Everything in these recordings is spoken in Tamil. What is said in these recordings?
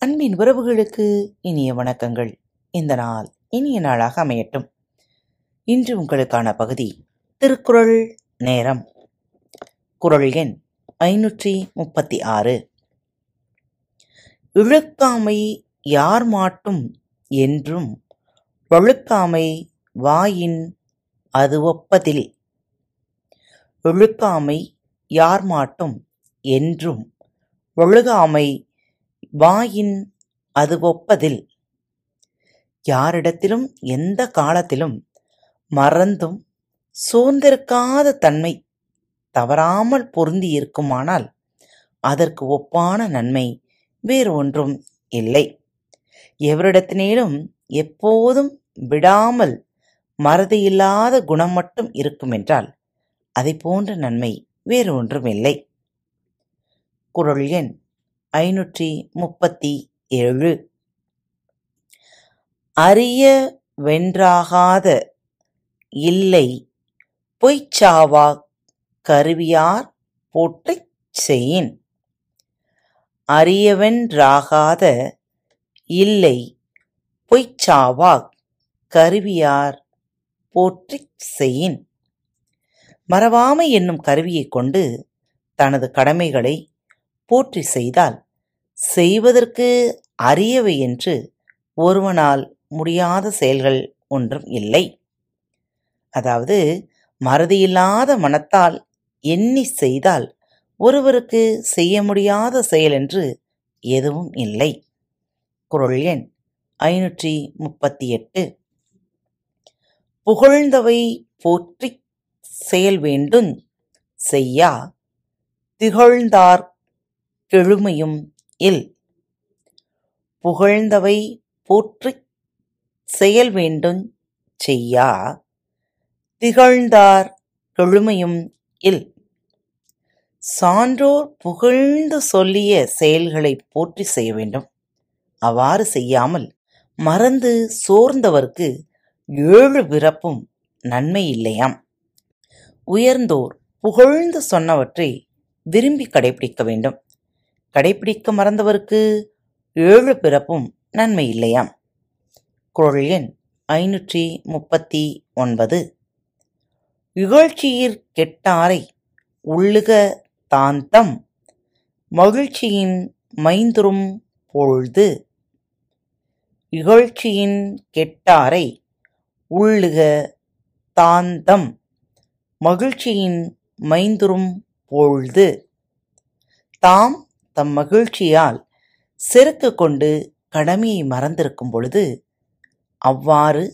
அன்பின் உறவுகளுக்கு இனிய வணக்கங்கள். இந்த நாள் இனிய நாளாக அமையட்டும். இன்று உங்களுக்கான பகுதி திருக்குறள் நேரம். குறள் எண் ஐநூற்றி முப்பத்தி ஆறு. இழுக்காமை யார் மாட்டும் என்றும் வழுக்காமை வாயின் அது ஒப்பதில். இழுக்காமை யார் மாட்டும் என்றும் ஒழுகாமை வாயின் அது ஒப்பதில். யாரிடத்திலும் எந்த காலத்திலும் மறந்தும் சோர்ந்திருக்காத தன்மை தவறாமல் பொருந்தி இருக்குமானால் அதற்கு ஒப்பான நன்மை வேறு ஒன்றும் இல்லை. எவரிடத்தினேலும் எப்போதும் விடாமல் மறதியில்லாத குணம் மட்டும் இருக்குமென்றால் அதை போன்ற நன்மை வேறு ஒன்றும் இல்லை குரல் எண் ஐநூற்றி முப்பத்தி ஏழு அரிய வென்றாகாத இல்லை பொய்ச்சாவா கருவியார் போற்றிச் செயின் அரியவென்றாகாத இல்லை பொய்ச்சாவாக் கருவியார் போற்றிச் செயின் மறவாமை என்னும் கருவியைக் கொண்டு தனது கடமைகளை போற்றி செய்தால் செய்வதற்கு அரியவை என்று ஒருவனால் முடியாத செயல்கள் ஒன்றும் இல்லை. அதாவது மறதியில்லாத மனத்தால் எண்ணி செய்தால் ஒருவருக்கு செய்ய முடியாத செயல் என்று எதுவும் இல்லை. குரல் எண் ஐநூற்றி முப்பத்தி எட்டு. புகழ்ந்தவை போற்றி செயல் வேண்டும். செய்யா திகழ்ந்தார் கெழுமையும் இல் புகழ்ந்தவை போற்றிச் செயல் வேண்டும் செய்யா? திகழ்ந்தார் கெழுமையும் இல். சான்றோர் புகழ்ந்து சொல்லிய செயல்களை போற்றி செய்ய வேண்டும். அவ்வாறு செய்யாமல் மறந்து சோர்ந்தவர்க்கு ஏழு பிறப்பும் நன்மை இல்லையாம். உயர்ந்தோர் புகழ்ந்து சொன்னவற்றை விரும்பி கடைபிடிக்க வேண்டும். கடைபிடிக்க மறந்தவருக்கு ஏழு பிறப்பும் நன்மை இல்லையாம். குரல் எண் ஐநூற்றி முப்பத்தி ஒன்பது. இகழ்ச்சியிற் கெட்டாரை உள்ளுக தாந்தம் மகிழ்ச்சியின் மைந்துரும் பொழுது. இகழ்ச்சியின் கெட்டாரை உள்ளுக தாந்தம் மகிழ்ச்சியின் மைந்துரும் பொழுது. தாம் தம் மகிழ்ச்சியால் செருக்கு கொண்டு கடமையை மறந்திருக்கும் பொழுது அவ்வாறு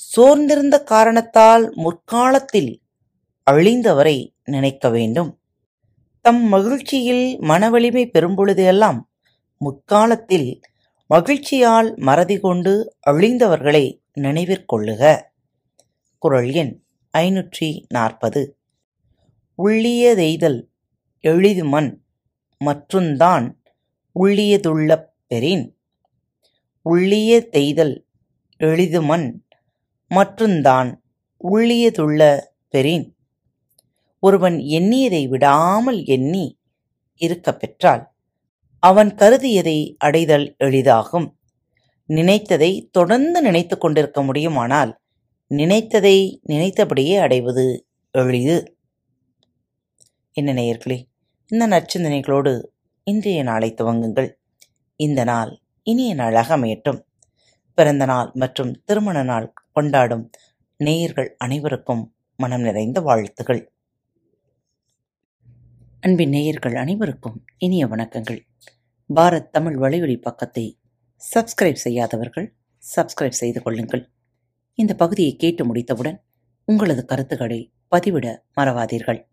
சோர்ந்திருந்த காரணத்தால் முற்காலத்தில் அழிந்தவரை நினைக்க வேண்டும். தம் மகிழ்ச்சியில் மனவலிமை பெறும்பொழுதெல்லாம் முற்காலத்தில் மகிழ்ச்சியால் மறதி கொண்டு அழிந்தவர்களை நினைவிற்கொள்ளுக குரல் எண் ஐநூற்றி நாற்பது. உள்ளியதெய்தல் எளிதுமன் மற்றுந்தான் உள்ளியதுள்ள பெறின். உள்ளிய தெய்தல் எளிதுமன் மற்றுந்தான் உள்ளியதுள்ள பெறின். ஒருவன் எண்ணியதை விடாமல் எண்ணி இருக்கப் பெற்றால் அவன் கருதியதை அடைதல் எளிதாகும். நினைத்ததை தொடர்ந்து நினைத்து கொண்டிருக்க முடியுமானால் நினைத்ததை நினைத்தபடியே அடைவது எளிது. என்ன நேயர்களே இந்த நற்சிந்தனைகளோடு இன்றைய நாளை துவங்குங்கள். இந்த நாள் இனிய நாளாக அமையட்டும். பிறந்த நாள் மற்றும் திருமண நாள் கொண்டாடும் நேயர்கள் அனைவருக்கும் மனம் நிறைந்த வாழ்த்துகள். அன்பின் நேயர்கள் அனைவருக்கும் இனிய வணக்கங்கள். பாரத் தமிழ் வலையொலி பக்கத்தை சப்ஸ்கிரைப் செய்யாதவர்கள் சப்ஸ்கிரைப் செய்து கொள்ளுங்கள். இந்த பகுதியை கேட்டு முடித்தவுடன் உங்களது கருத்துக்களை பதிவிட மறவாதீர்கள்.